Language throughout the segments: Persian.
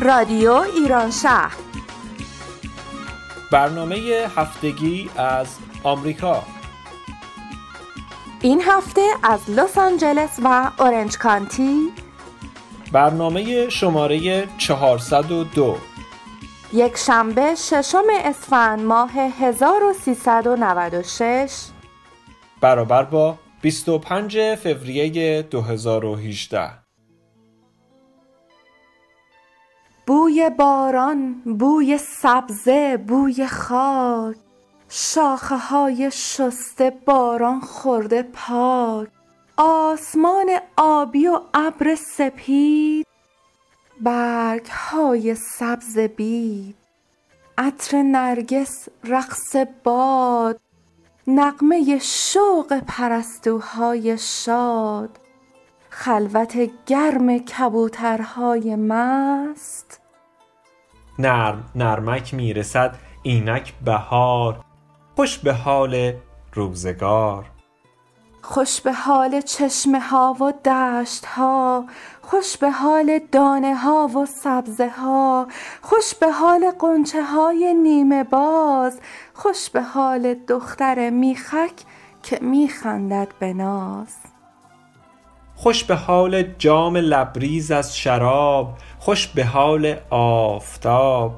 رادیو ایران شهر. برنامه هفتگی از آمریکا. این هفته از لس آنجلس و اورنج کانتی. برنامه شماره 402 یک شنبه ششم اسفند ماه 1396 برابر با 25 فوریه 2018 بوی باران بوی سبزه بوی خاک. شاخه های شسته باران خورده پاک. آسمان آبی و ابر سپید. برگ های سبز بید. عطر نرگس رقص باد. نغمه شوق پرستوهای شاد. خلوت گرم کبوترهای مست. نرم نرمک می‌رسد اینک بهار. خوش به حال روزگار. خوش به حال چشمه ها و دشت ها. خوش به حال دانه ها و سبزه ها. خوش به حال قنچه های نیمه باز. خوش به حال دختر میخک که میخندد به ناز. خوش به حال جام لبریز از شراب خوش به حال آفتاب.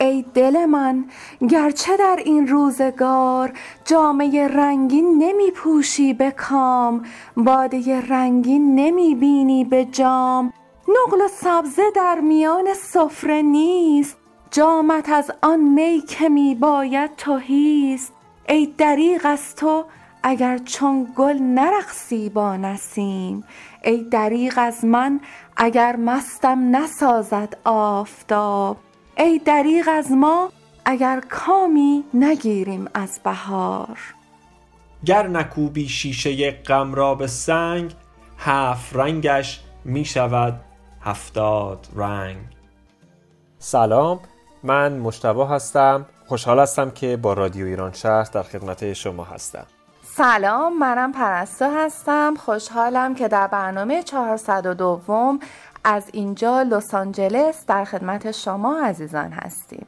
ای دل من گرچه در این روزگار جامه رنگین نمی پوشی به کام باده رنگین نمی بینی به جام. نقل و سبزه در میان سفره نیست جامت از آن می که می باید تهیست ای دریغ از تو اگر چون گل نرقصی با نسیم ای دریغ از من اگر مستم نسازد آفتاب. ای دریغ از ما اگر کامی نگیریم از بهار. گر نکوبی شیشه غم را به سنگ هفت رنگش می شود هفتاد رنگ. سلام من مشتبه هستم. خوشحال هستم که با رادیو ایران شهر در خدمت شما هستم. سلام منم پرستو هستم. خوشحالم که در برنامه 402 از اینجا لس آنجلس در خدمت شما عزیزان هستیم.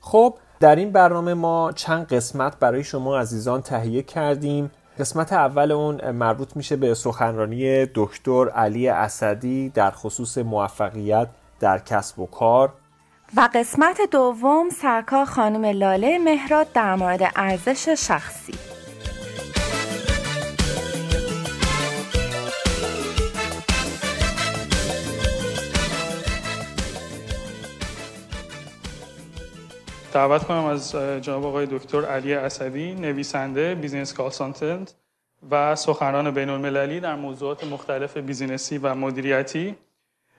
خب در این برنامه ما چند قسمت برای شما عزیزان تهیه کردیم. قسمت اول اون مربوط میشه به سخنرانی دکتر علی اسدی در خصوص موفقیت در کسب و کار. و قسمت دوم سرکار خانم لاله مهراد در مورد ارزش شخصی. دعوت کنم از جناب آقای دکتر علی اسدی نویسنده business consultant و سخنران بین المللی در موضوعات مختلف business ی و مدیریتی.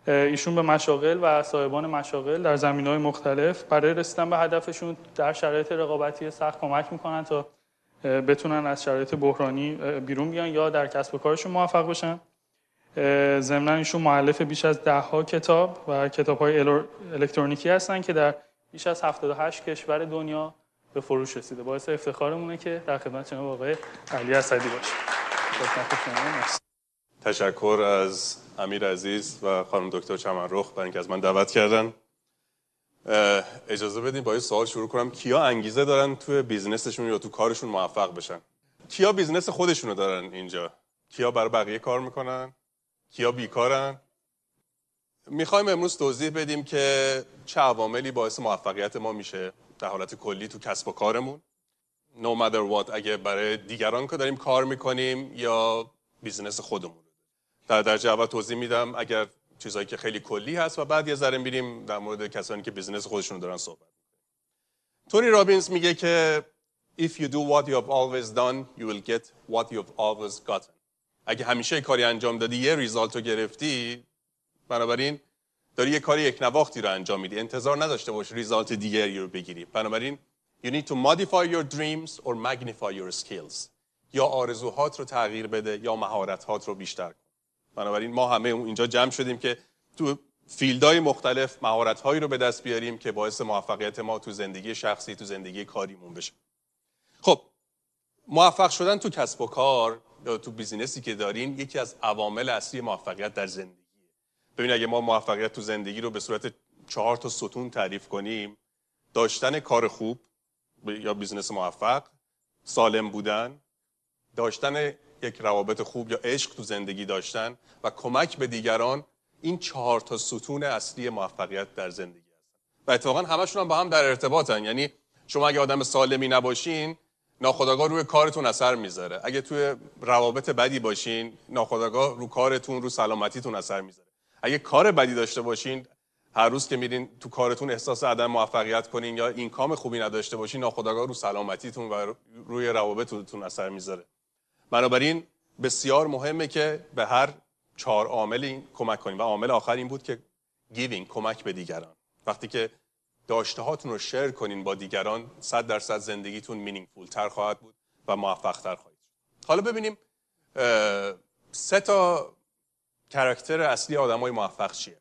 ایشون به مشاغل و صاحبان مشاغل در زمین های مختلف برای رسیدن به هدفشون در شرایط رقابتی سخت کمک می‌کنن تا بتونن از شرایط بحرانی بیرون بیان یا در کسب و کارشون موفق بشن. ضمنا ایشون معلف بیش از ده ها کتاب و کتاب های الکترونیکی هستن که در بیش از 78 کشور دنیا به فروش رسیده. باعث افتخارمونه که در خدمت جناب آقای علی اسدی باشیم. تشکر از امیر عزیز و خانم دکتر چمنرخ برای اینکه از من دعوت کردن. اجازه بدین با یه سوال شروع کنم. کیا انگیزه دارن توی business شون یا تو کارشون موفق بشن؟ کیا business خودشونو دارن اینجا؟ کیا برای بقیه کار می‌کنن؟ کیا بیکارن؟ می‌خوایم امروز توضیح بدیم که چه عواملی باعث موفقیت ما میشه در حالت کلی تو کسب و کارمون. No matter what اگه برای دیگران که داریم کار می‌کنیم یا business خودمون. در درجه اول توضیح میدم اگر چیزهایی که خیلی کلی هست و بعد یه ذره میریم در مورد کسانی که business خودشون دارن صحبت تونی رابینز میگه که if you do what you have always done you will get what you have always gotten. اگه همیشه کاری انجام دادی یه result رو گرفتی بنابراین داری یه کاری یک نواختی رو انجام میدی. انتظار نداشته باش result دیگری رو بگیری. بنابراین you need to modify your dreams or magnify your skills. یا آرزوهات رو تغییر بده یا مهارتات رو بیشتر کن. بنابراین ما همه اینجا جمع شدیم که تو field های مختلف مهارتهایی رو به دست بیاریم که باعث موفقیت ما تو زندگی شخصی تو زندگی کاریمون بشه. خب موفق شدن تو کسب و کار یا تو business ی که دارین یکی از عوامل اصلی موفقیت در زندگی ببین اگه ما موفقیت تو زندگی رو به صورت چهار تا ستون تعریف کنیم داشتن کار خوب یا business موفق سالم بودن داشتن یک روابط خوب یا عشق تو زندگی داشتن و کمک به دیگران این چهار تا ستون اصلی موفقیت در زندگی هستن. و اتفاقا همشون هم با هم در ارتباطن. یعنی شما اگه آدم سالمی نباشین ناخداگاه روی کارتون اثر می‌ذاره. اگه توی روابط بدی باشین ناخداگاه رو کارتون رو سلامتیتون اثر می‌ذاره. اگه کار بدی داشته باشین هر روز که میرین تو کارتون احساس عدم موفقیت کنین یا income خوبی نداشته باشین ناخداگاه رو سلامتیتون و روی روابطتون اثر می‌ذاره. بنابراین بسیار مهمه که به هر چهار عامل کمک کنیم و عامل آخر این بود که giving کمک به دیگران. وقتی که داشته هاتون رو share کنین با دیگران صد درصد زندگیتون meaningful تر خواهد بود و موفق تر خواهید حالا ببینیم سه تا character اصلی آدمای موفق چیه؟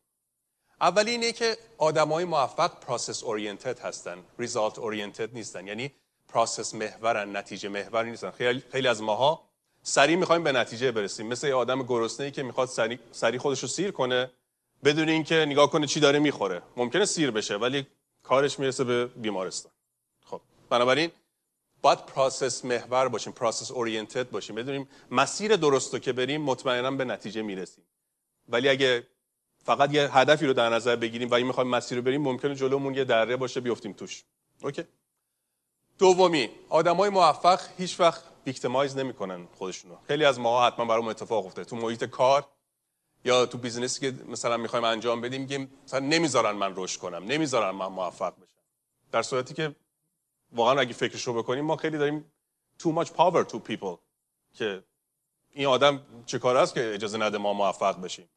اولی اینه که آدمای موفق process oriented هستن result oriented نیستن. یعنی process محورن نتیجه محور نیستن. خیلی, خیلی از ماها سریع می‌خوایم به نتیجه برسیم. مثل یه آدم گرسنه ای که می‌خواد سریع, سریع خودش رو سیر کنه بدون اینکه نگاه کنه چی داره می‌خوره. ممکنه سیر بشه ولی کارش می‌رسه به بیمارستان. خب بنابراین باید process محور باشیم process oriented باشیم. بدونیم مسیر درست رو که بریم مطمئنا به نتیجه می‌رسیم. ولی اگه فقط یه هدفی رو در نظر بگیریم و این می‌خوایم مسیر رو بریم ممکنه جلومون یه دره باشه بیفتیم توش. okay؟ دومی آدمای موفق هیچ وقت victimize نمی‌کنن خودشونو. خیلی از ماها حتما برام اتفاق افتاده. تو محیط کار یا تو business ی که مثلا می‌خوایم انجام بدیم میگیم مثلا نمی‌ذارن من رشد کنم نمی‌ذارن من موفق بشم. در صورتی که واقعا اگه فکرشو بکنیم ما خیلی داریم too much power to people که این آدم چه کار است که اجازه نده ما موفق بشیم.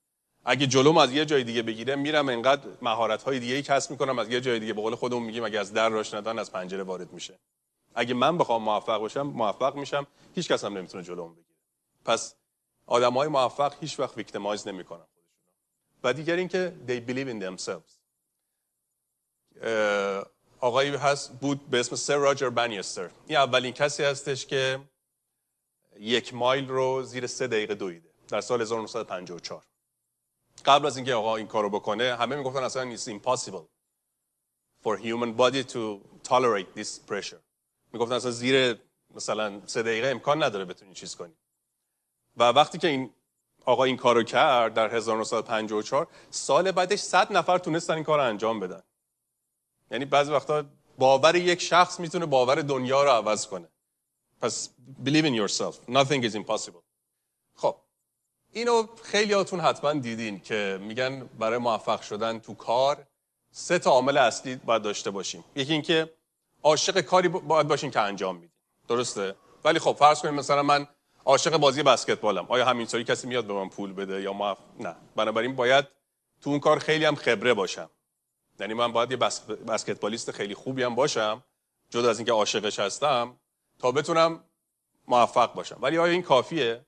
اگه جلوم از یه جای دیگه بگیره میرم انقدر مهارت های دیگه کسب می‌کنم از یه جای دیگه به قول خودمون میگیم اگه از در راش ندن از پنجره وارد میشه. اگه من بخوام موفق باشم موفق میشم. هیچ کس هم نمی‌تونه جلوم بگیره. پس آدم های موفق هیچ وقت ویکتیمایز نمی‌کنن و دیگر اینکه they believe in themselves. آقایی هست بود به اسم سر راجر بنیستر. این اولین کسی هستش که یک مایل رو زیر سه دقیقه دویده. در سال 1954 قبل از اینکه آقا این کارو بکنه همه می‌گفتن اصلا it's impossible for human body to tolerate this pressure. می‌گفتن اصلا زیر مثلا سه دقیقه امکان نداره بتونی چیز کنی. و وقتی که این آقا این کارو کرد در 1954 سال بعدش 100 نفر تونستن این کار رو انجام بدن. یعنی بعضی وقتا باور یک شخص می‌تونه باور دنیا رو عوض کنه. پس believe in yourself. Nothing is impossible. اینو خیلی هاتون حتما دیدین که میگن برای موفق شدن تو کار سه تا عامل اصلی باید داشته باشیم. یکی اینکه عاشق کاری باید باشین که انجام میدین. درسته؟ ولی خب فرض کنیم مثلا من عاشق بازی بسکتبالم. آیا همینطوری کسی میاد به من پول بده یا ما نه. بنابراین باید تو اون کار خیلی هم خبره باشم. یعنی من باید یه بسکتبالیست خیلی خوبی هم باشم جدا از اینکه عاشقش هستم تا بتونم موفق باشم. ولی آیا این کافیه؟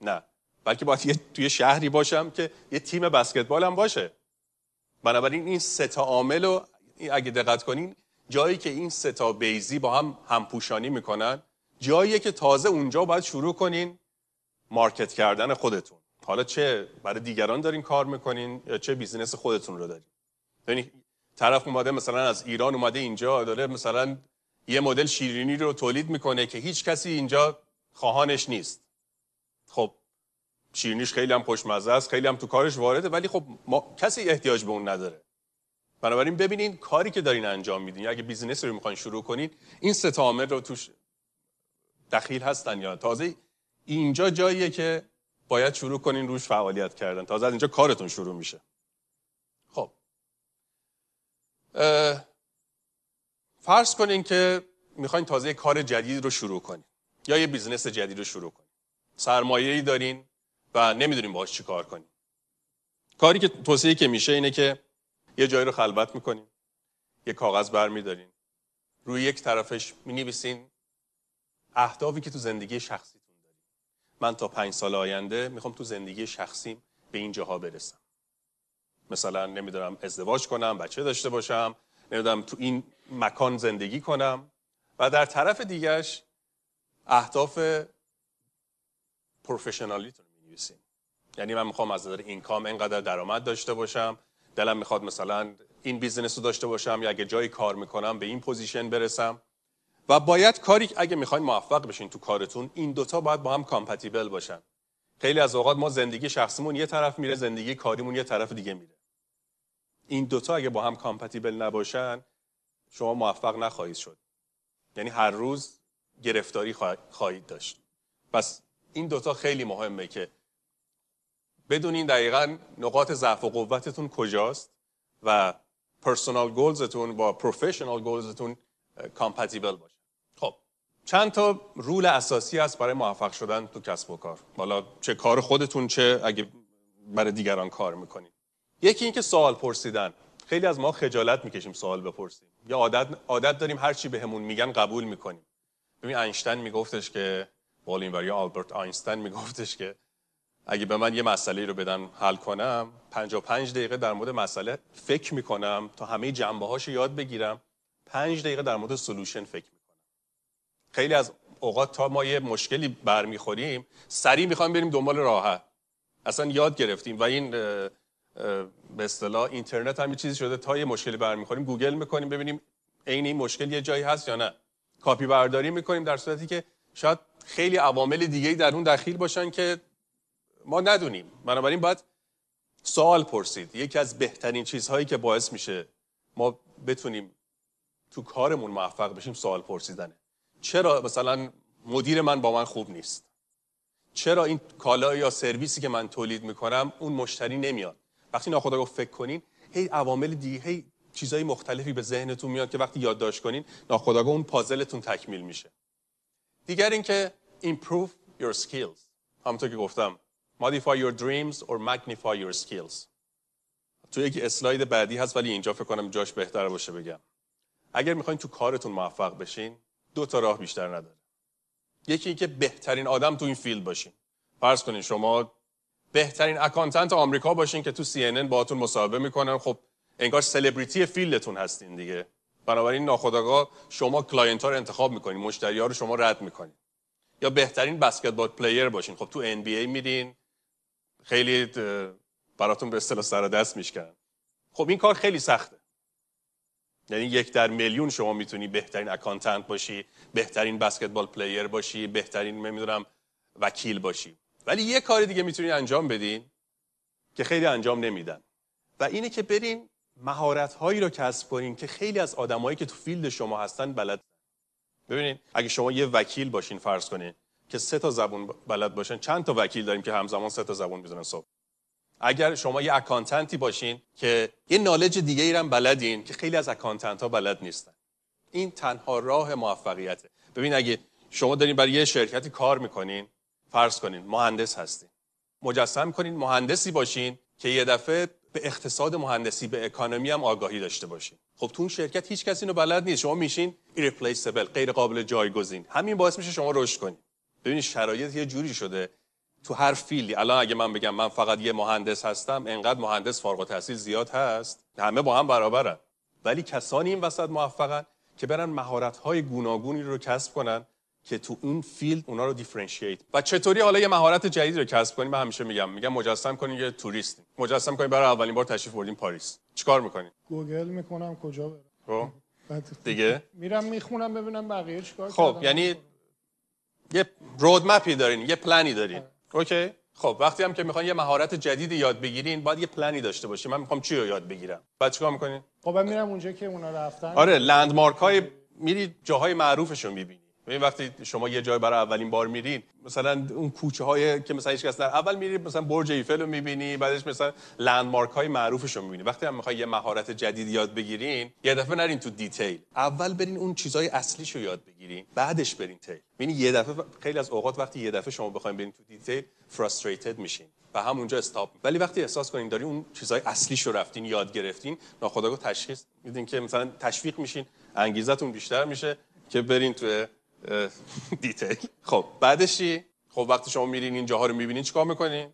نه. بلکه باید یه توی شهری باشم که یه تیم بسکتبال هم باشه. بنابراین این سه تا عامل رو اگه دقت کنین جایی که این سه تا بیزی با هم همپوشانی می‌کنن جاییه که تازه اونجا باید شروع کنین market کردن خودتون. حالا چه برای دیگران دارین کار می‌کنین یا چه business خودتون رو دارین. یعنی طرف اومده مثلا از ایران اومده اینجا داره مثلا یه مدل شیرینی رو تولید می‌کنه که هیچ کسی اینجا خواهانش نیست. خب شیرینیش خیلی هم خوشمزه است خیلی هم تو کارش وارده ولی خب ما... کسی احتیاج به اون نداره. بنابراین ببینین کاری که دارین انجام میدین اگه business رو می‌خواین شروع کنین این سه رو توش دخیل هستن یا تازه اینجا جاییه که باید شروع کنین روش فعالیت کردن. تازه از اینجا کارتون شروع میشه. خب. فرض کنین که می‌خواین تازه کار جدید رو شروع کنین یا یه business جدید رو شروع کنین. سرمایه ای دارین و نمی‌دونین باهاش چی کار کنین کاری که توصیه که میشه اینه که یه جایی رو خلوت می‌کنین یه کاغذ برمیدارین روی یک طرفش می‌نویسین اهدافی که تو زندگی شخصیتون دارید من تا پنج سال آینده می‌خوام تو زندگی شخصیم به این جاها برسم. مثلا نمی‌دونم ازدواج کنم بچه داشته باشم نمی‌دونم تو این مکان زندگی کنم و در طرف دیگرش اهداف professionally تون می یعنی من می‌خوام از نظر income اینقدر درآمد داشته باشم. دلم می‌خواد مثلا این business رو داشته باشم یا اگه جایی کار می‌کنم به این position برسم. و باید کاری اگه می‌خواین موفق بشین تو کارتون این دوتا باید با هم compatible باشن. خیلی از اوقات ما زندگی شخصیمون یه طرف میره زندگی کاریمون یه طرف دیگه میره. این دوتا اگه با هم compatible نباشن شما موفق نخواهید شد. یعنی هر روز گرفتاری خواهید داشت. پس این دوتا خیلی مهمه که بدونین دقیقا نقاط ضعف و قوتتون کجاست و پرسونال گولزتون با پروفشنال گولزتون کامپتیبل باشه. خب چند تا رول اساسی هست برای موفق شدن تو کسب و کار. حالا چه کار خودتون چه اگه برای دیگران کار می‌کنید یکی اینکه سوال پرسیدن. خیلی از ما خجالت می‌کشیم سوال بپرسیم. یا عادت عادت داریم هر چی بهمون میگن قبول می‌کنیم. ببین اینشتین میگفتش که بالین آلبرت آینستین میگفتش که اگه به من یه مسئله رو بدن حل کنم 55 دقیقه در مورد مسئله فکر می‌کنم تا همه جنبه هاشو یاد بگیرم. 5 دقیقه در مورد سلوشن فکر می‌کنم. خیلی از اوقات تا ما یه مشکلی برمیخوریم سریع می‌خوایم بریم دنبال راه اصلا یاد گرفتیم و این به اصطلاح اینترنت هم یه چیزی شده. تا یه مشکلی برمیخوریم گوگل می‌کنیم ببینیم عین این مشکل یه جایی هست یا نه. کاپی برداری می‌کنیم در صورتی که شاید خیلی عوامل دیگه در اون دخیل باشن که ما ندونیم. بنابراین باید سوال پرسید. یکی از بهترین چیزهایی که باعث میشه ما بتونیم تو کارمون موفق بشیم سوال پرسیدنه. چرا مثلا مدیر من با من خوب نیست؟ چرا این کالا یا سرویسی که من تولید می‌کنم اون مشتری نمیاد؟ وقتی ناخودآگاه فکر کنین هی عوامل دیگه هی چیزای مختلفی به ذهنتون میاد که وقتی یادداشت کنین ناخودآگاه اون پازلتون تکمیل میشه. دیگر اینکه improve your skills. همونطور که گفتم modify your dreams or magnify your skills. تو یک اسلاید بعدی هست ولی اینجا فکر کنم جاش بهتر باشه بگم. اگر می‌خواین تو کارتون موفق بشین دو تا راه بیشتر نداره. یکی اینکه بهترین آدم تو این field باشین. فرض کنین شما بهترین accountant آمریکا باشین که تو CNN باهاتون مصاحبه می‌کنن. خب انگار celebrity field تون هستین دیگه. بنابراین ناخودآگاه شما client ها رو انتخاب می‌کنین مشتری ها رو شما رد می‌کنین. یا بهترین basketball player باشین. خب تو NBA میرین. خیلی براتون به اصطلاح سر دست میشکنن. خب این کار خیلی سخته. یعنی یک در میلیون شما می‌تونی بهترین accountant باشی بهترین basketball player باشی بهترین نمی‌دونم وکیل باشی. ولی یه کار دیگه می‌تونید انجام بدین که خیلی انجام نمیدن. و اینه که برین مهارت هایی رو کسب کنین که خیلی از آدمایی که تو field شما هستن بلد. ببینید اگه شما یه وکیل باشین فرض کنین که سه تا زبون بلد باشن. چند تا وکیل داریم که همزمان سه تا زبون می‌زنن صبح. اگر شما یه accountant ی باشین که یه knowledge دیگه ای هم بلدین که خیلی از accountant ها بلد نیستن. این تنها راه موفقیته. ببین اگه شما دارین برای یه شرکتی کار می‌کنین فرض کنین مهندس هستین. مجسم کنین مهندسی باشین که یه دفعه به اقتصاد مهندسی به economy هم آگاهی داشته باشین. خب تو اون شرکت هیچ کسی اینو بلد نیست. شما میشین irreplaceable غیر قابل جایگزین. همین باعث میشه شما رشد کنید ببینید شرایط یه جوری شده. تو هر field ی الان اگه من بگم من فقط یه مهندس هستم انقدر مهندس فارغ التحصیل زیاد هست همه با هم برابرن. ولی کسانی این وسط موفقن که برن مهارت های گوناگونی رو کسب کنن که تو اون field اونا رو differentiate و چطوری حالا یه مهارت جدید رو کسب کنیم من همیشه میگم میگم مجسم کنیم یه توریست مجسم کنیم برای اولین بار تشریف بردیم پاریس. چیکار می‌کنیم گوگل می‌کنم کجا برم. خب دیگه؟ میرم می‌خونم ببینم بقیه چیکار خب یعنی یه roadmap ی دارین یه پلنی دارین. okay خب وقتی هم که می‌خوان یه مهارت جدیدی یاد بگیرین باید یه پلنی داشته باشین. من می‌خوام چی رو یاد بگیرم؟ بعد چیکار می‌کنین؟ خب من میرم اونجا که اونا رفتن. آره landmark های میری جاهای معروفشون می‌بینی. ببین وقتی شما یه جای برای اولین بار میرین مثلا اون کوچه های که مثلا هیچ کس در اول میری مثلا برج ایفل رو می‌بینی بعدش مثلا landmark های معروفش رو می‌بینی. وقتی هم می‌خوای یه مهارت جدید یاد بگیرین یه دفعه نرین تو detail. اول برین اون چیزای اصلیش رو یاد بگیرین بعدش برین detail. ببین یه دفعه خیلی از اوقات وقتی یه دفعه شما بخواید برین تو detail frustrated میشین و همونجا stop ولی وقتی احساس کنین داری اون چیزای اصلیش رفتین یاد گرفتین ناخودآگاه تشخیص میدین که مثلا تشویق میشین انگیزتون بیشتر میشه که برین تو detail. خب بعدش چی؟ خب وقتی شما میرین این جاها رو می‌بینین چیکار می‌کنین؟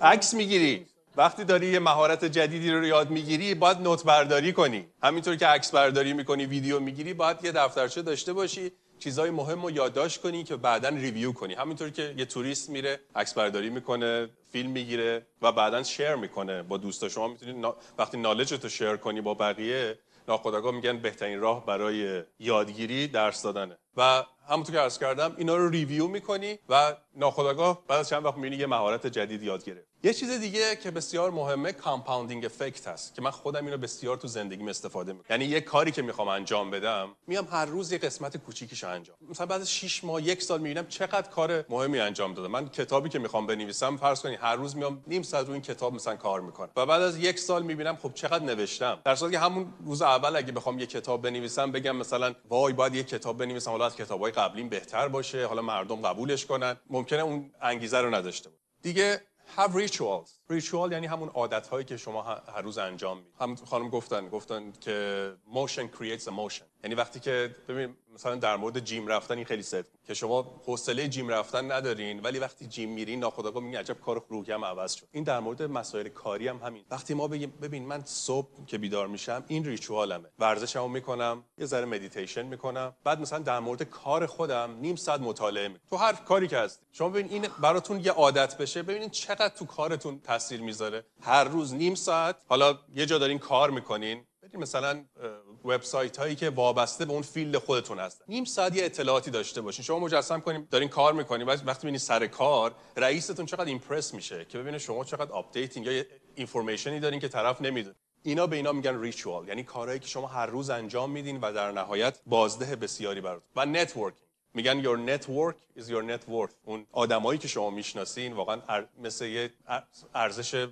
عکس می‌گیری. وقتی داری یه مهارت جدیدی رو یاد می‌گیری باید note برداری کنی. همینطور که عکس برداری می‌کنی ویدیو می‌گیری باید یه دفترچه داشته باشی چیزای مهم رو یادداشت کنی که بعدا review کنی. همینطوری که یه توریست میره عکس برداری می‌کنه فیلم می‌گیره و بعدا share می‌کنه با دوستا. شما می‌تونید وقتی knowledge رو share کنی با بقیه ناخودآگاه میگن بهترین راه برای یادگیری درس دادنه. و همونطور که عرض کردم اینا رو review می‌کنی و ناخودآگاه بعد از چند وقت می‌بینی یه مهارت جدید یاد گرفت. یه چیز دیگه که بسیار مهمه compounding effect هست که من خودم اینو بسیار تو زندگیم استفاده می‌کنم. یعنی یه کاری که می‌خوام انجام بدم میام هر روز یه قسمت کوچیکیش انجام. مثلا بعد از 6 ماه یک سال می‌بینم چقدر کار مهمی انجام دادم من کتابی که می‌خوام بنویسم فرض کنید هر روز میام نیم ساعت رو این کتاب مثلا کار می‌کنم. و بعد از یک سال می‌بینم خب چقدر نوشتم. در صورتی که همون روز اول اگه بخوام یه کتاب بنویسم بگم مثلا وای باید یه کتاب بنویسم. از کتابای قبلیم بهتر باشه حالا مردم قبولش کنن. ممکنه اون انگیزه رو نداشته باشه. دیگه have rituals. ریچوال یعنی همون عادت هایی که شما هر روز انجام می‌دید. هم خانم گفتن گفتن که motion creates emotion یعنی وقتی که ببین مثلا در مورد جیم رفتن این خیلی سد که شما حوصله جیم رفتن ندارین ولی وقتی جیم میرین ناخودآگاه میگین عجب کار روحیم عوض شد. این در مورد مسائل کاری هم همین. وقتی ما بگیم ببین من صبح که بیدار میشم این ritual مه. ورزشمو می‌کنم یه ذره مدیتیشن می‌کنم. بعد مثلا در مورد کار خودم نیم ساعت مطالعه می‌کنم. تو هر کاری که هست شما ببین این براتون یه عادت بشه. ببینید چقدر تو کارتون تاثیر می‌ذاره. هر روز نیم ساعت. حالا یه جا دارین کار می‌کنین. برید مثلا وبسایت هایی که وابسته به اون field خودتون هستن. نیم ساعت یه اطلاعاتی داشته باشین. شما مجسم کنیم دارین کار می‌کنین وقتی می‌بینید سر کار رئیستون چقدر impress میشه که ببینه شما چقدر updating یا information ی دارین که طرف نمی‌دونه. اینا به اینا میگن ritual یعنی کارهایی که شما هر روز انجام میدین و در نهایت بازده بسیاری براتون. و networking میگن your network is your net worth. اون آدمایی که شما می‌شناسین واقعا مثل یه ارزش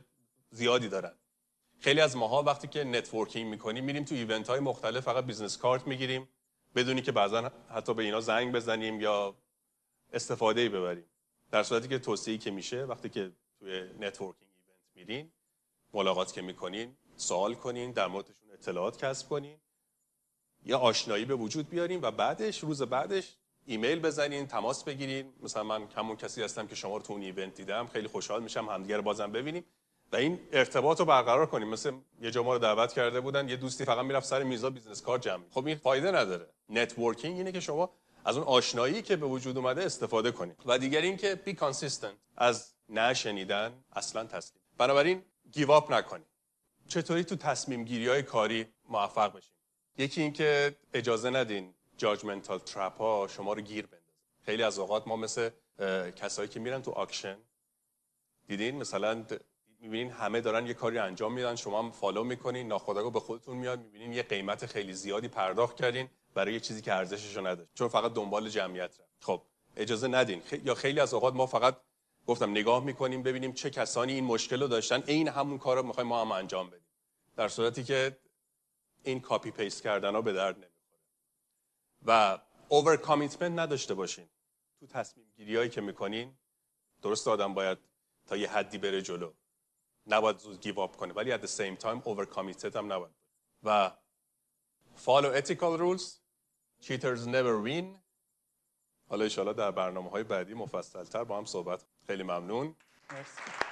زیادی دارن. خیلی از ماها وقتی که networking می‌کنیم میریم تو event های مختلف فقط business card می‌گیریم بدونی که بعضا حتی به اینا زنگ بزنیم یا استفاده ای ببریم. در صورتی که توصیه‌ای که میشه وقتی که توی networking event میرین ملاقات که می‌کنین سوال کنین در موردشون اطلاعات کسب کنین یا آشنایی به وجود بیارین و بعدش روز بعدش ایمیل بزنین تماس بگیرین. مثلا من همون کسی هستم که شما رو تو اون event دیدم. خیلی خوشحال میشم همدیگه رو بازم ببینیم. و این ارتباط رو برقرار کنیم. مثل یه جا ما رو دعوت کرده بودن یه دوستی فقط می‌رفت سر میزا business card جمع خب این فایده نداره. networking اینه که شما از اون آشنایی که به وجود اومده استفاده کنید. و دیگر اینکه be consistent از نشنیدن اصلا تسلیم. بنابراین give up نکنید. چطوری تو تصمیم گیری های کاری موفق بشیم یکی اینکه اجازه ندین judgmental trap ها شما رو گیر بندازه. خیلی از اوقات ما مثل کسایی که میرن تو auction دیدین؟ مثلا می‌بینین همه دارن یه کاری انجام میدن شما هم follow می‌کنین ناخودآگاه به خودتون میاد می‌بینین یه قیمت خیلی زیادی پرداخت کردین برای یه چیزی که ارزشش نداره. چون فقط دنبال جمعیت رفت. خب اجازه ندین. یا خیلی از اوقات ما فقط گفتم نگاه می‌کنیم ببینیم چه کسانی این مشکل رو داشتن. عین همون کار رو می‌خوایم ما هم انجام بدیم. در صورتی که این copy paste کردن ها به درد نمی‌خوره. و over commitment نداشته باشین. تو تصمیم گیری هایی که می‌کنین درست آدم باید تا یه حدی بره جلو. نباید زود give up کنه. ولی at the same time over committed هم نباید و follow ethical rules. Cheaters never win. حالا ایشالا در برنامه های بعدی مفصل تر با هم صحبت خیلی ممنون. مرسی.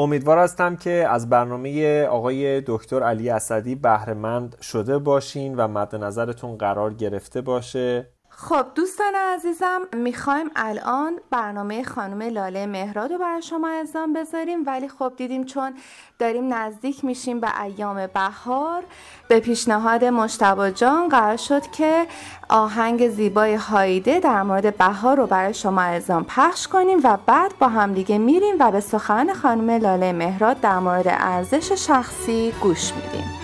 امیدوار هستم که از برنامه آقای دکتر علی اسدی بهرهمند شده باشین و مد نظرتون قرار گرفته باشه. خب دوستان عزیزم می‌خوایم الان برنامه خانم لاله مهراد رو برای شما ازام بذاریم. ولی خب دیدیم چون داریم نزدیک میشیم به ایام بهار به پیشنهاد مشتبا جان قرار شد که آهنگ زیبای هایده در مورد بهار رو برای شما ازام پخش کنیم و بعد با همدیگه میریم و به سخن خانم لاله مهراد در مورد ارزش شخصی گوش میدیم.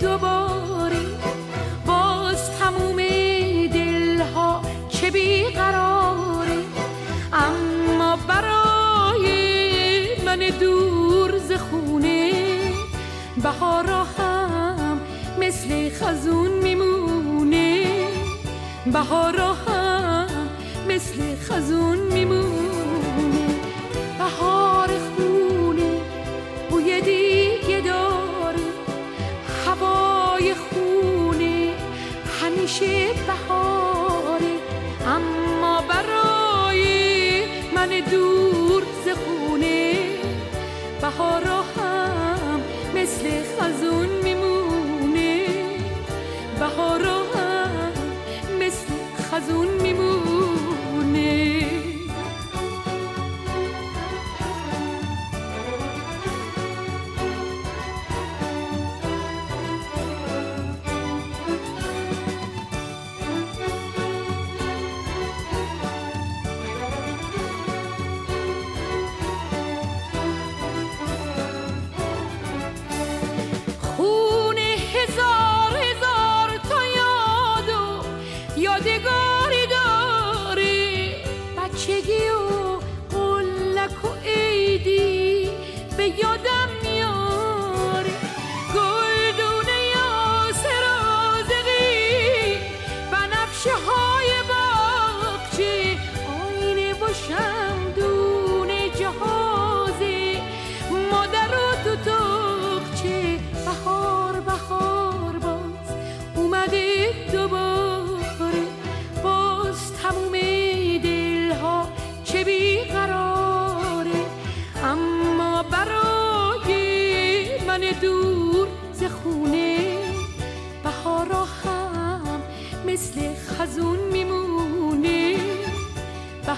دوباره باز تموم دلها چه بیقراره. اما برای من دور ز خونه بهارا هم مثل خزون میمونه. بهارا هم مثل خزون میمونه. чеги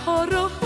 horror.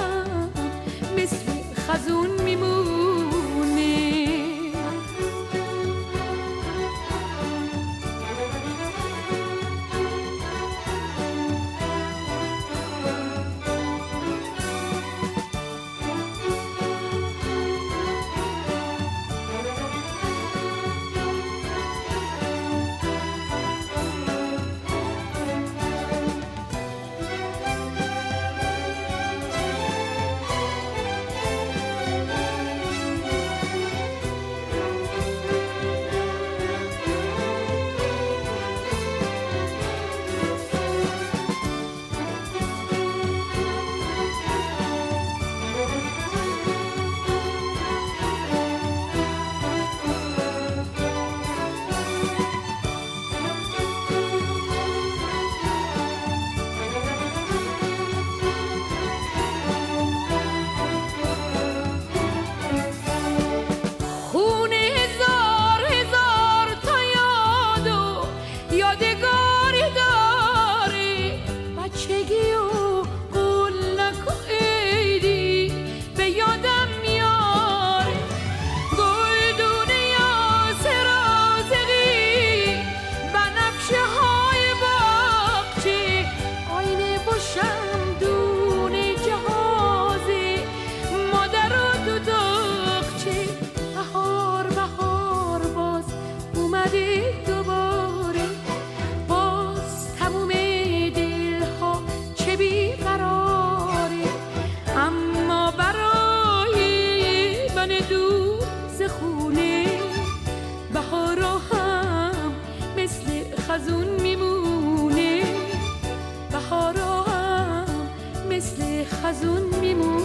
مثل خزون میمون،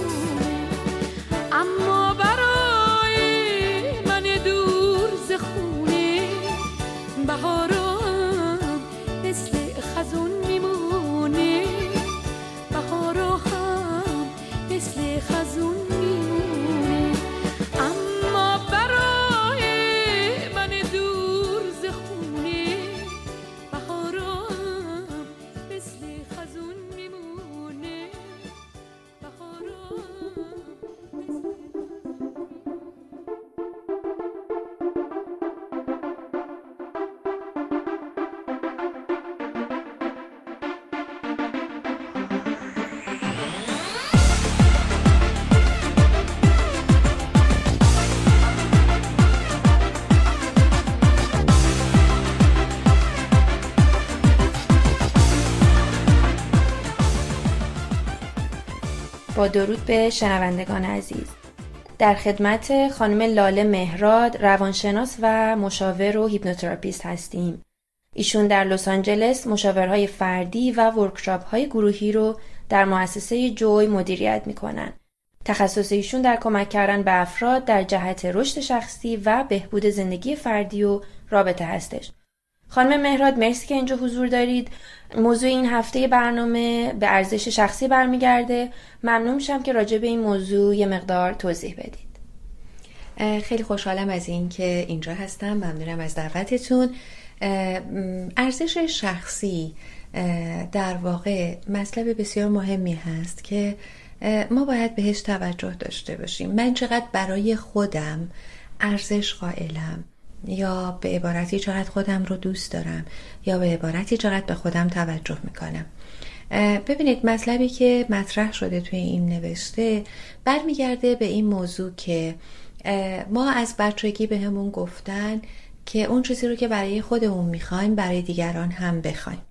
اما با درود به شنوندگان عزیز. در خدمت خانم لاله مهراد روانشناس و مشاور و هیپنوتراپیست هستیم. ایشون در لس آنجلس مشاورهای فردی و workshop های گروهی رو در مؤسسه جوی مدیریت می‌کنن. تخصص ایشون در کمک کردن به افراد در جهت رشد شخصی و بهبود زندگی فردی و رابطه هستش. خانم مهراد مرسی که اینجا حضور دارید. موضوع این هفته برنامه به ارزش شخصی برمیگرده. ممنون میشم که راجع به این موضوع یه مقدار توضیح بدید. خیلی خوشحالم از این که اینجا هستم. ممنونم از دعوتتون. ارزش شخصی در واقع مطلب بسیار مهمی هست که ما باید بهش توجه داشته باشیم. من چقدر برای خودم ارزش قائلم. یا به عبارتی چقدر خودم رو دوست دارم یا به عبارتی چقدر به خودم توجه می‌کنم. ببینید مطلبی که مطرح شده توی این نوشته برمیگرده به این موضوع که ما از بچگی به همون گفتن که اون چیزی رو که برای خودمون می‌خوایم برای دیگران هم بخوایم.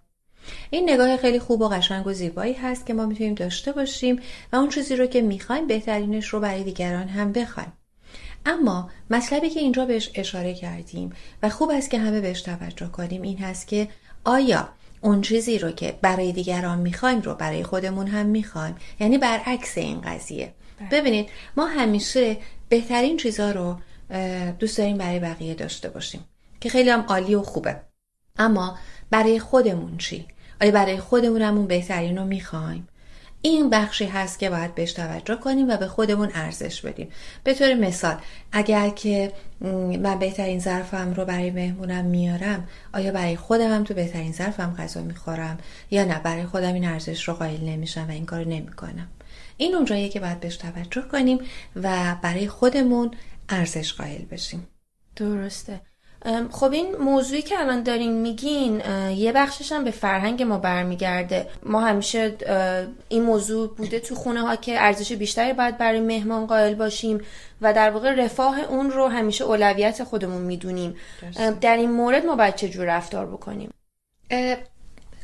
این نگاه خیلی خوب و قشنگ و زیبایی هست که ما می‌تونیم داشته باشیم و اون چیزی رو که می‌خوایم بهترینش رو برای دیگران هم بخوایم. اما مطلبی که اینجا بهش اشاره کردیم و خوب است که همه بهش توجه کنیم این هست که آیا اون چیزی رو که برای دیگران می‌خوایم رو برای خودمون هم می‌خوایم یعنی برعکس این قضیه ببینید ما همیشه بهترین چیزها رو دوست داریم برای بقیه داشته باشیم که خیلی هم عالی و خوبه اما برای خودمون چی؟ آیا برای خودمون همون بهترین رو می‌خوایم؟ این بخشی هست که باید بهش توجه کنیم و به خودمون ارزش بدیم. به طور مثال اگر که من بهترین ظرفم رو برای مهمونم میارم آیا برای خودم هم تو بهترین ظرفم غذا می‌خورم؟ یا نه برای خودم این ارزش رو قائل نمیشم و این کار نمی‌کنم. این اونجاییه که باید بهش توجه کنیم و برای خودمون ارزش قائل بشیم. درسته. خب این موضوعی که الان دارین میگین یه بخشش هم به فرهنگ ما برمیگرده. ما همیشه این موضوع بوده تو خونه ها که ارزش بیشتری باید برای مهمان قائل باشیم و در واقع رفاه اون رو همیشه اولویت خودمون می‌دونیم. در این مورد ما باید چجور رفتار بکنیم؟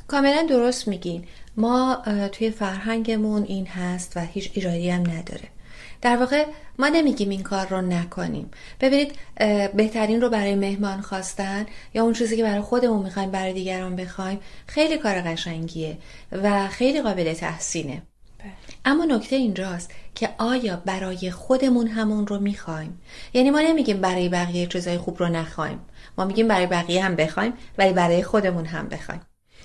کاملا درست میگین. ما توی فرهنگمون این هست و هیچ ایرادی هم نداره. در واقع ما نمیگیم این کار رو نکنیم. ببینید بهترین رو برای مهمان خواستن یا اون چیزی که برای خودمون می‌خوایم برای دیگران بخوایم خیلی کار قشنگیه و خیلی قابل تحسینه. اما نکته اینجاست که آیا برای خودمون همون رو می‌خوایم؟ یعنی ما نمیگیم برای بقیه چیزای خوب رو نخوایم. ما میگیم برای بقیه هم بخوایم ولی برای خودمون هم بخوایم.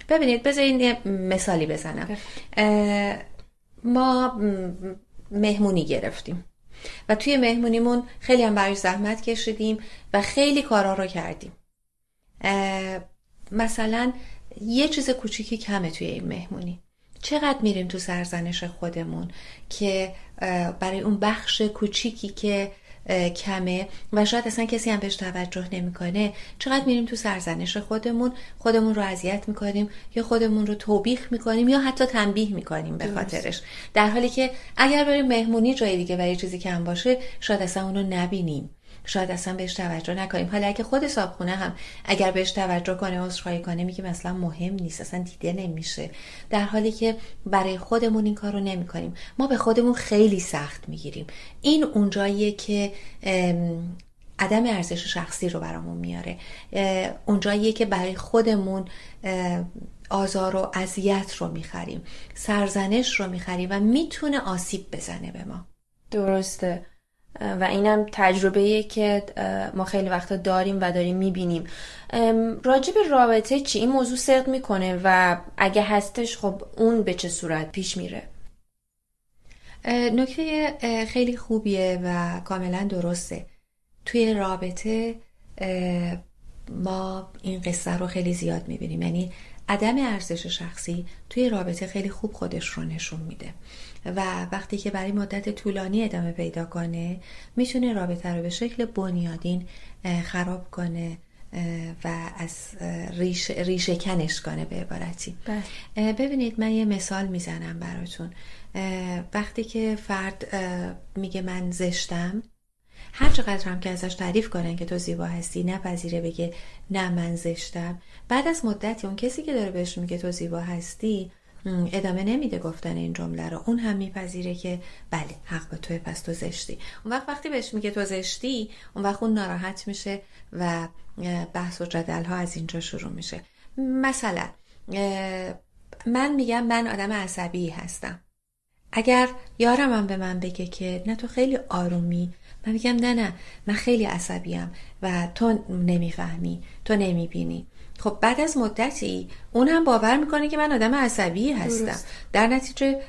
ببینید بذارین یه مثالی بزنم. ما مهمونی گرفتیم. و توی مهمونیمون خیلی هم برای زحمت کشیدیم و خیلی کارا رو کردیم. مثلا یه چیز کوچیکی کمه توی این مهمونی. چقدر میریم تو سرزنش خودمون که برای اون بخش کوچیکی که کمه و شاید اصلا کسی هم بهش توجه نمی‌کنه. چقدر میریم تو سرزنش خودمون خودمون رو اذیت می‌کنیم یا خودمون رو توبیخ می‌کنیم یا حتی تنبیه می‌کنیم به خاطرش. در حالی که اگر بریم مهمونی جای دیگه و یه چیزی کم باشه شاید اصلا اونو نبینیم. شاید اصلا بهش توجه نکنیم. حالا اگه خود صابخونه هم اگر بهش توجه کنه عذرخواهی کنه میگه مثلا مهم نیست اصلا دیده نمیشه. در حالی که برای خودمون این کارو نمی‌کنیم. ما به خودمون خیلی سخت می‌گیریم. این اونجاییه که عدم ارزش شخصی رو برامون میاره. اونجاییه که برای خودمون آزار و اذیت رو می‌خریم. سرزنش رو می‌خریم و می‌تونه آسیب بزنه به ما. درسته. و اینم تجربه که ما خیلی وقتا داریم و داریم می‌بینیم راجب رابطه چی؟ این موضوع صدق می‌کنه و اگه هستش خب اون به چه صورت پیش میره؟ نکته خیلی خوبیه و کاملا درسته توی رابطه ما این قصه رو خیلی زیاد می‌بینیم یعنی عدم ارزش شخصی توی رابطه خیلی خوب خودش رو نشون میده. و وقتی که برای مدت طولانی ادامه پیدا کنه می‌تونه رابطه رو به شکل بنیادین خراب کنه و از ریش, ریشه کنش کنه به عبارتی. بله. ببینید من یه مثال می‌زنم براتون. وقتی که فرد میگه من زشتم هر چقدر هم که ازش تعریف کنن که تو زیبا هستی نپذیره بگه نه من زشتم. بعد از مدتی اون کسی که داره بهش میگه تو زیبا هستی ادامه نمیده گفتن این جمله رو. اون هم میپذیره که بله حق به توی پس تو زشتی. اون وقت وقتی بهش میگه تو زشتی اون وقت اون ناراحت میشه و بحث و جدل ها از اینجا شروع میشه. مثلا من میگم من آدم عصبی هستم. اگر یارم هم به من بگه که نه تو خیلی آرومی من میگم نه نه من خیلی عصبیم و تو نمی‌فهمی تو نمی‌بینی. خب بعد از مدتی اون هم باور می‌کنه که من آدم عصبی هستم. درست. در نتیجه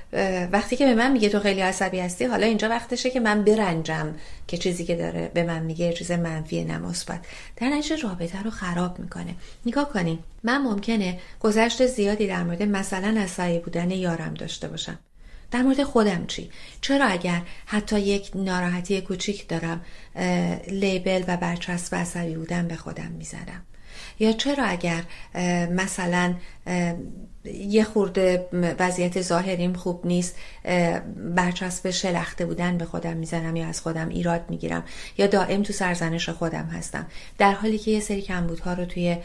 وقتی که به من میگه تو خیلی عصبی هستی حالا اینجا وقتشه که من برنجم که چیزی که داره به من میگه چیز منفی نمثبت در نتیجه رابطه رو خراب می‌کنه. نگاه کنین من ممکنه گذشت زیادی در مورد مثلا عصبی بودن یارم داشته باشم. در مورد خودم چی؟ چرا اگر حتی یک ناراحتی کوچیک دارم لیبل و برچسب عصبی بودن به خودم می‌زنم؟ یا چرا اگر مثلا یه خورده وضعیت ظاهریم خوب نیست برچسب شلخته بودن به خودم می‌زنم یا از خودم ایراد می‌گیرم یا دائم تو سرزنش خودم هستم. در حالی که یه سری کمبودها رو توی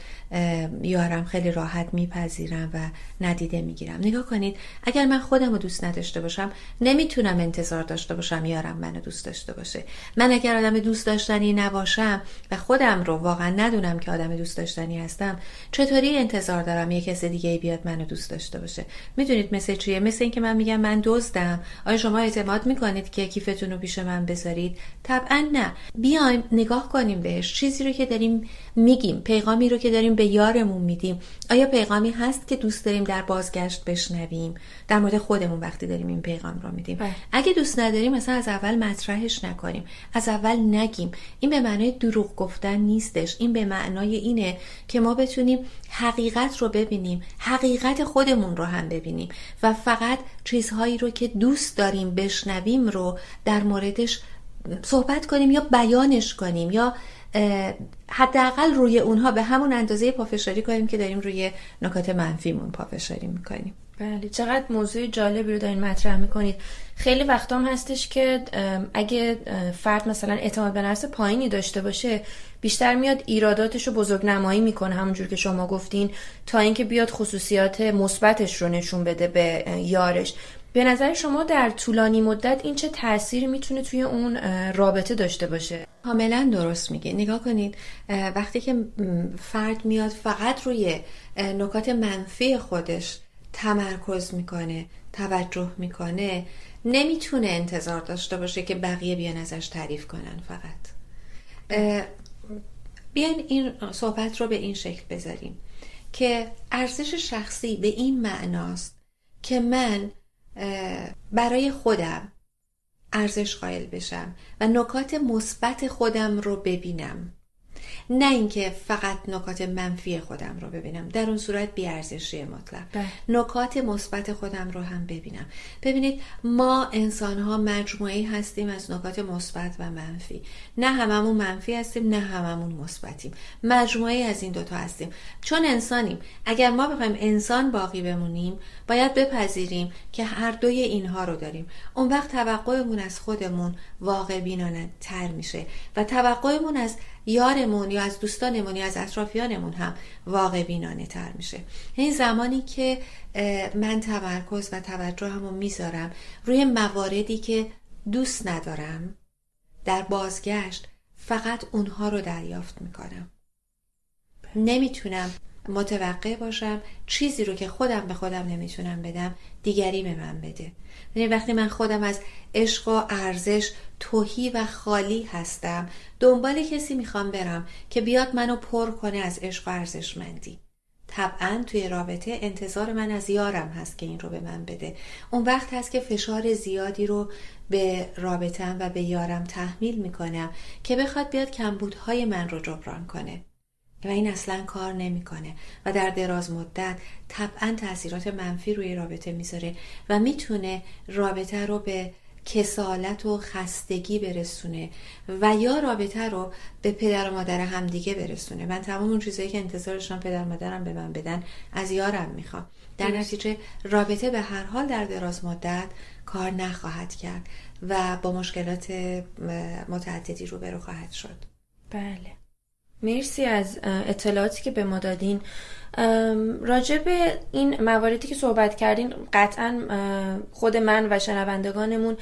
یارم خیلی راحت میپذیرم و ندیده می‌گیرم. نگاه کنید اگر من خودم رو دوست نداشته باشم نمی‌تونم انتظار داشته باشم یارم منو دوست داشته باشه. من اگر آدم دوست داشتنی نباشم و خودم رو واقعا ندونم که آدم دوست داشتنی هستم چطوری انتظار دارم یه کس دیگه بیاد منو دوست داشته باشه. می‌دونید مثل چیه؟ مثل اینکه من میگم من دزدم. آیا شما اعتماد می‌کنید که کیفتون رو پیش من بذارید؟ طبعا نه. بیایم نگاه کنیم بهش. چیزی رو که داریم میگیم پیغامی رو که داریم به یارمون میدیم. آیا پیغامی هست که دوست داریم در بازگشت بشنویم؟ در مورد خودمون وقتی داریم این پیغام رو میدیم. بله. اگه دوست نداریم مثلا از اول مطرحش نکنیم. از اول نگیم. این به معنای دروغ گفتن نیستش. این به معنای اینه که ما بتونیم حقیقت رو ببینیم. حقیقت خودمون رو هم ببینیم. و فقط چیزهایی رو که دوست داریم بشنویم رو در موردش صحبت کنیم یا بیانش کنیم یا حداقل روی اونها به همون اندازه پافشاری کنیم که داریم روی نکات منفیمون پافشاری می‌کنیم. بله چقدر موضوع جالبی رو دارین مطرح می‌کنید. خیلی وقتام هستش که اگه فرد مثلا اعتماد به نفس پایینی داشته باشه بیشتر میاد ایراداتش رو بزرگ نمایی می‌کنه همونجور که شما گفتین تا اینکه بیاد خصوصیات مثبتش رو نشون بده به یارش. به نظر شما در طولانی مدت این چه تأثیری می‌تونه توی اون رابطه داشته باشه؟ کاملا درست میگه نگاه کنید وقتی که فرد میاد فقط روی نکات منفی خودش تمرکز می‌کنه توجه می‌کنه نمی‌تونه انتظار داشته باشه که بقیه بیان ازش تعریف کنن فقط. بیاین این صحبت رو به این شکل بذاریم که ارزش شخصی به این معناست که من برای خودم ارزش قائل بشم و نکات مثبت خودم رو ببینم. نه اینکه فقط نکات منفی خودم رو ببینم در اون صورت بیارزشی مطلق. بله. نکات مثبت خودم رو هم ببینم. ببینید ما انسان ها مجموعی هستیم از نکات مثبت و منفی. نه هممون منفی هستیم نه هممون مثبتیم. مجموعی از این دوتا هستیم. چون انسانیم. اگر ما بخوایم انسان باقی بمونیم باید بپذیریم که هر دوی اینها رو داریم. اون وقت توقعمون از خودمون واقع بینانه تر میشه و توقعمون از یارمون یا از دوستانمون یا از اطرافیانمون هم واقع بینانه تر میشه. این زمانی که من تمرکز و توجه همون می‌ذارم روی مواردی که دوست ندارم در بازگشت فقط اونها رو دریافت می‌کنم. نمی‌تونم متوقع باشم چیزی رو که خودم به خودم نمی‌تونم بدم دیگری به من بده. یعنی وقتی من خودم از عشق و ارزش توهی و خالی هستم دنبال کسی می‌خوام برم که بیاد منو پر کنه از عشق و ارزشمندی. طبعا توی رابطه انتظار من از یارم هست که این رو به من بده. اون وقت هست که فشار زیادی رو به رابطم و به یارم تحمیل می‌کنم که بخواد بیاد کمبودهای من رو جبران کنه. و این اصلا کار نمی‌کنه و در دراز مدت طبعا تاثیرات منفی روی رابطه می‌ذاره و می‌تونه رابطه رو به کسالت و خستگی برسونه و یا رابطه رو به پدر و مادر همدیگه برسونه. من تمام اون چیزایی که انتظارشان پدر و مادرم به من بدن از یارم می‌خوام. در نتیجه رابطه به هر حال در دراز مدت کار نخواهد کرد و با مشکلات متعددی روبرو خواهد شد. بله. مرسی از اطلاعاتی که به ما دادین. راجع به این مواردی که صحبت کردین قطعا خود من و شنوندگانمون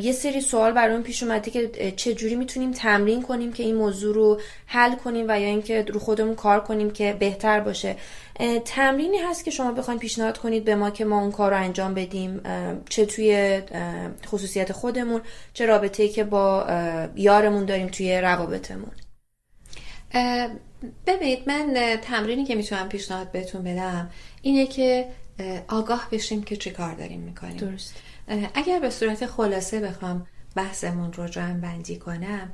یه سری سوال برامون پیش اومده که چجوری می‌تونیم تمرین کنیم که این موضوع رو حل کنیم و یا اینکه رو خودمون کار کنیم که بهتر باشه. تمرینی هست که شما بخواید پیشنهاد کنید به ما که ما اون کار رو انجام بدیم. چه توی خصوصیت خودمون چه رابطه که با یارمون داریم توی روابطمون. ببینید من تمرینی که می‌تونم پیشنهاد بهتون بدم اینه که آگاه بشیم که چی کار داریم می‌کنیم. درست. اگر به صورت خلاصه بخوام بحثمون رو جمع بندی کنم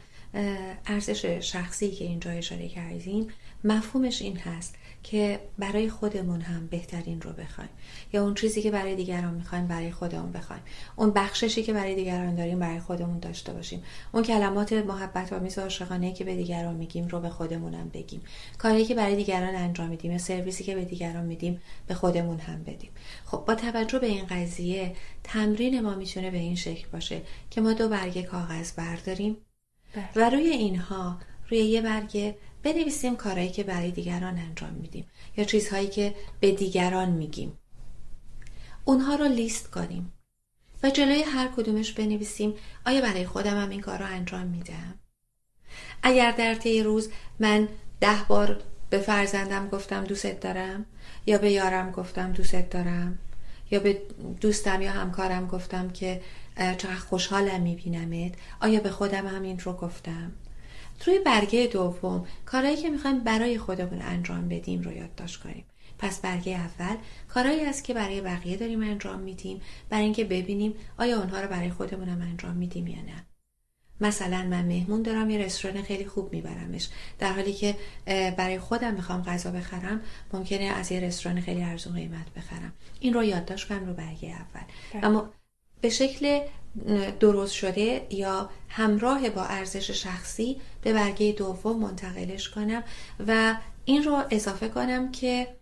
ارزش شخصی که اینجا اشاره کردیم مفهومش این هست. که برای خودمون هم بهترین رو بخوایم. یا اون چیزی که برای دیگران می‌خوایم برای خودمون بخوایم. اون بخششی که برای دیگران داریم برای خودمون داشته باشیم. اون کلمات محبت آمیز و عاشقانه که به دیگران میگیم رو به خودمونم بگیم. کاری که برای دیگران انجام میدیم یا سرویسی که به دیگران میدیم به خودمون هم بدیم. خب با توجه به این قضیه تمرین ما می‌تونه به این شکل باشه که ما دو برگه کاغذ برداریم بله. و روی اینها روی یه برگه بنویسیم کارهایی که برای دیگران انجام میدیم یا چیزهایی که به دیگران میگیم. اونها رو لیست کنیم و جلوی هر کدومش بنویسیم آیا برای خودم هم این کار رو انجام میدم؟ اگر در طی روز من ده بار به فرزندم گفتم دوست دارم یا به یارم گفتم دوست دارم یا به دوستم یا همکارم گفتم که چقدر خوشحالم میبینمت آیا به خودم هم این رو گفتم؟ توی برگه دوم کارهایی که می‌خوایم برای خودمون انجام بدیم رو یادداشت کنیم. پس برگه اول کارهایی است که برای بقیه داریم انجام میدیم. برای اینکه ببینیم آیا اونها رو برای خودمونم انجام میدیم یا نه. مثلا من مهمون دارم یه رستوران خیلی خوب میبرمش. در حالی که برای خودم می‌خوام غذا بخرم ممکنه از یه رستوران خیلی ارزون قیمت بخرم. این رو یادداشت کنم رو برگه اول. اما به شکل درست شده یا همراه با ارزش شخصی به برگه دوم منتقلش کنم و این رو اضافه کنم که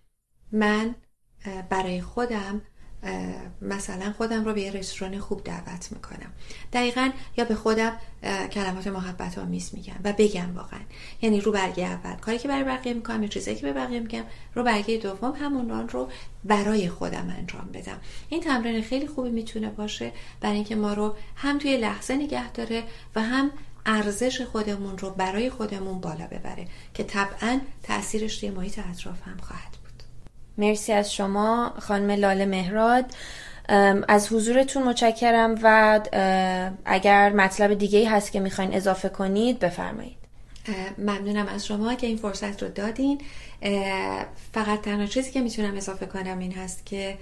من برای خودم مثلا خودم رو به یه رستوران خوب دعوت می‌کنم. دقیقا یا به خودم کلمات محبت آمیز میگم و بگم واقعا. یعنی رو برگه اول کاری که برای بقیه می‌کنم یا چیزایی که به بقیه میگم رو برگه دوم همون رو برای خودم انجام بدم. این تمرین خیلی خوبی می‌تونه باشه برای اینکه ما رو هم توی لحظه نگه داره و هم ارزش خودمون رو برای خودمون بالا ببره که طبعا تاثیرش توی محیط اطراف هم خواهد مرسی از شما خانم لاله مهراد. از حضورتون متشکرم و اگر مطلب دیگه ای هست که می‌خواین اضافه کنید بفرمایید. ممنونم از شما که این فرصت رو دادین. فقط تنها چیزی که می‌تونم اضافه کنم این هست که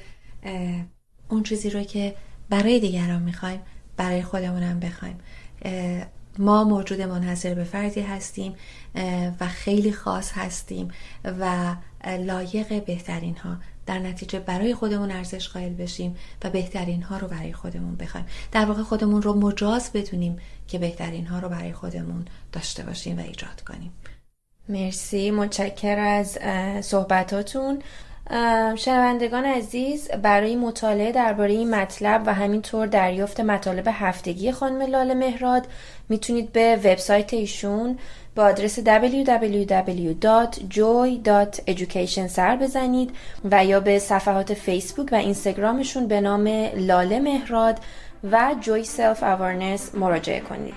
اون چیزی رو که برای دیگران می‌خوایم برای خودمونم بخوایم. ما موجود منحصر به فردی هستیم و خیلی خاص هستیم و لایق بهترین ها در نتیجه برای خودمون ارزش قائل بشیم و بهترین ها رو برای خودمون بخوایم. در واقع خودمون رو مجاز بدونیم که بهترین ها رو برای خودمون داشته باشیم و ایجاد کنیم. مرسی. متشکر از صحبتاتون. شنوندگان عزیز برای مطالعه درباره این مطلب و همینطور دریافت مطالب هفتگی خانم لاله مهراد می‌تونید به وبسایت ایشون با آدرس www.joy.education سر بزنید و یا به صفحات فیسبوک و اینستاگرامشون به نام لاله مهراد و جوی سلف اورنس مراجعه کنید.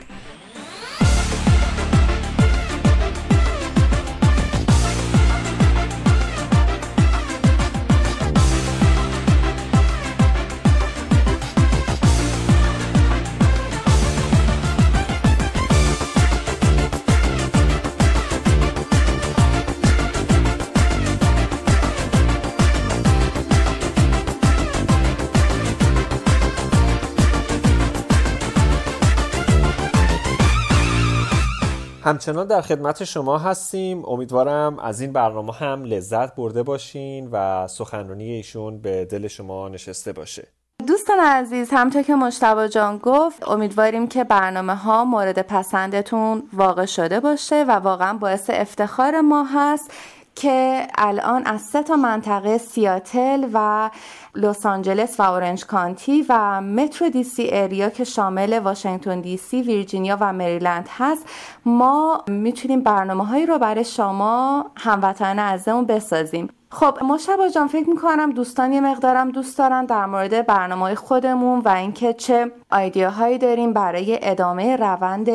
همچنان در خدمت شما هستیم. امیدوارم از این برنامه هم لذت برده باشین و سخنرانی ایشون به دل شما نشسته باشه. دوستان عزیز همطور که مشتبا جان گفت امیدواریم که برنامه ها مورد پسندتون واقع شده باشه و واقعا باعث افتخار ما هست. که الان از سه تا منطقه سیاتل و لس آنجلس و اورنج کانتی و مترو دی سی اریا که شامل واشنگتن دی سی، ویرجینیا و مریلند هست ما می‌تونیم برنامه هایی رو برای شما هموطنان عزیزمون بسازیم. خب مشتبه جان فکر می‌کنم دوستان یه مقدارم دوست دارن در مورد برنامه خودمون و اینکه چه ایدیاهایی داریم برای ادامه روند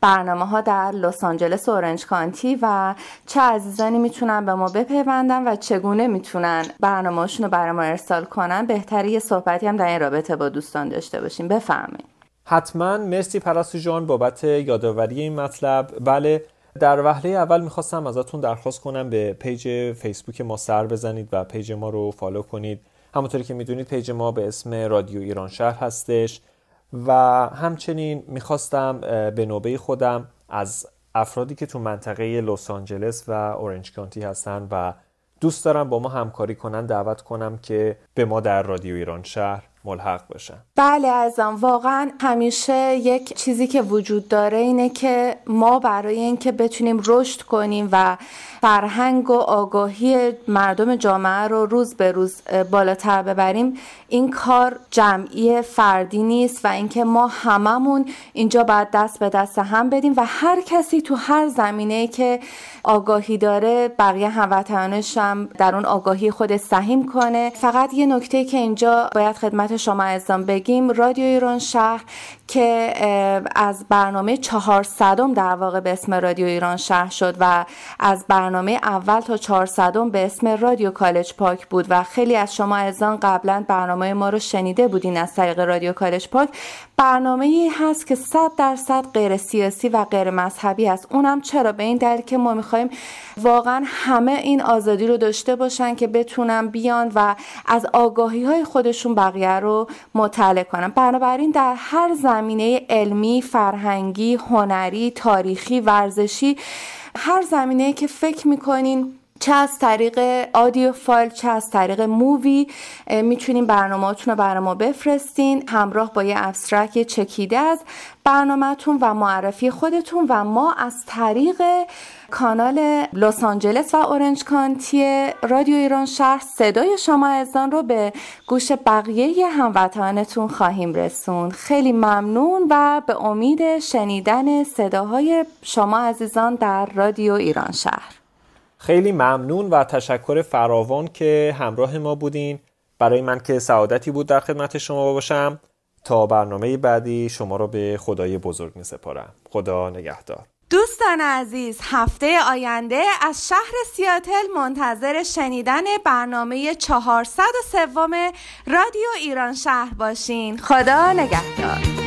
برنامه ها در لس آنجلس اورنج کانتی و چه عزیزانی می‌تونن به ما بپیوندن و چگونه می‌تونن برنامهشون رو برای ما ارسال کنن. بهتری یه صحبتی هم در این رابطه با دوستان داشته باشیم. بفرمایید. حتما. مرسی پرستو جان بابت یادآوری این مطلب. بله در وهله اول می‌خواستم ازتون درخواست کنم به page فیسبوک ما سر بزنید و page ما رو follow کنید. همونطوری که می‌دونید page ما به اسم رادیو ایران شهر هستش و همچنین می‌خواستم به نوبه خودم از افرادی که تو منطقه لس آنجلس و Orange County هستن و دوست دارم با ما همکاری کنن دعوت کنم که به ما در رادیو ایران شهر ملحق بشن. بله ازم واقعا همیشه یک چیزی که وجود داره اینه که ما برای اینکه بتونیم رشد کنیم و فرهنگ و آگاهی مردم جامعه رو روز به روز بالاتر ببریم این کار جمعی فردی نیست و اینکه ما هممون اینجا باید دست به دست هم بدیم و هر کسی تو هر زمینه که آگاهی داره بقیه هموطنانش هم در اون آگاهی خود سهیم کنه. فقط یه نکته که اینجا باید خدمت شما عزیزان بگیم رادیو ایران شهر که از برنامه چهارصدم در واقع به اسم رادیو ایران شهر شد و از برنامه اول تا چهارصدم به اسم رادیو کالج پاک بود و خیلی از شما عزیزان قبلا برنامه ما رو شنیده بودین از طریق رادیو کالج پاک. برنامه ای هست که صد درصد غیر سیاسی و غیر مذهبی هست اونم چرا؟ به این دلیل که ما می‌خوایم واقعا همه این آزادی رو داشته باشن که بتونن بیان و از آگاهی های خودشون بقیه رو مطالعه کنن. بنابراین در هر زمینه علمی، فرهنگی، هنری، تاریخی، ورزشی هر زمینه که فکر می‌کنین چه از طریق audio file چه از طریق movie می‌تونین برنامهاتون رو ما بفرستین. همراه با یه abstract چکیده از برنامهتون و معرفی خودتون و ما از طریق کانال لس آنجلس و اورنج کانتی رادیو ایران شهر صدای شما عزیزان رو به گوش بقیه هموطنانتون خواهیم رسون خیلی ممنون و به امید شنیدن صداهای شما عزیزان در رادیو ایران شهر. خیلی ممنون و تشکر فراوان که همراه ما بودین. برای من که سعادتی بود در خدمت شما باشم. تا برنامه بعدی شما رو به خدای بزرگ می سپارم. خدا نگهدار. دوستان عزیز هفته آینده از شهر سیاتل منتظر شنیدن برنامه 403 رادیو ایران شهر باشین. خدا نگهدار.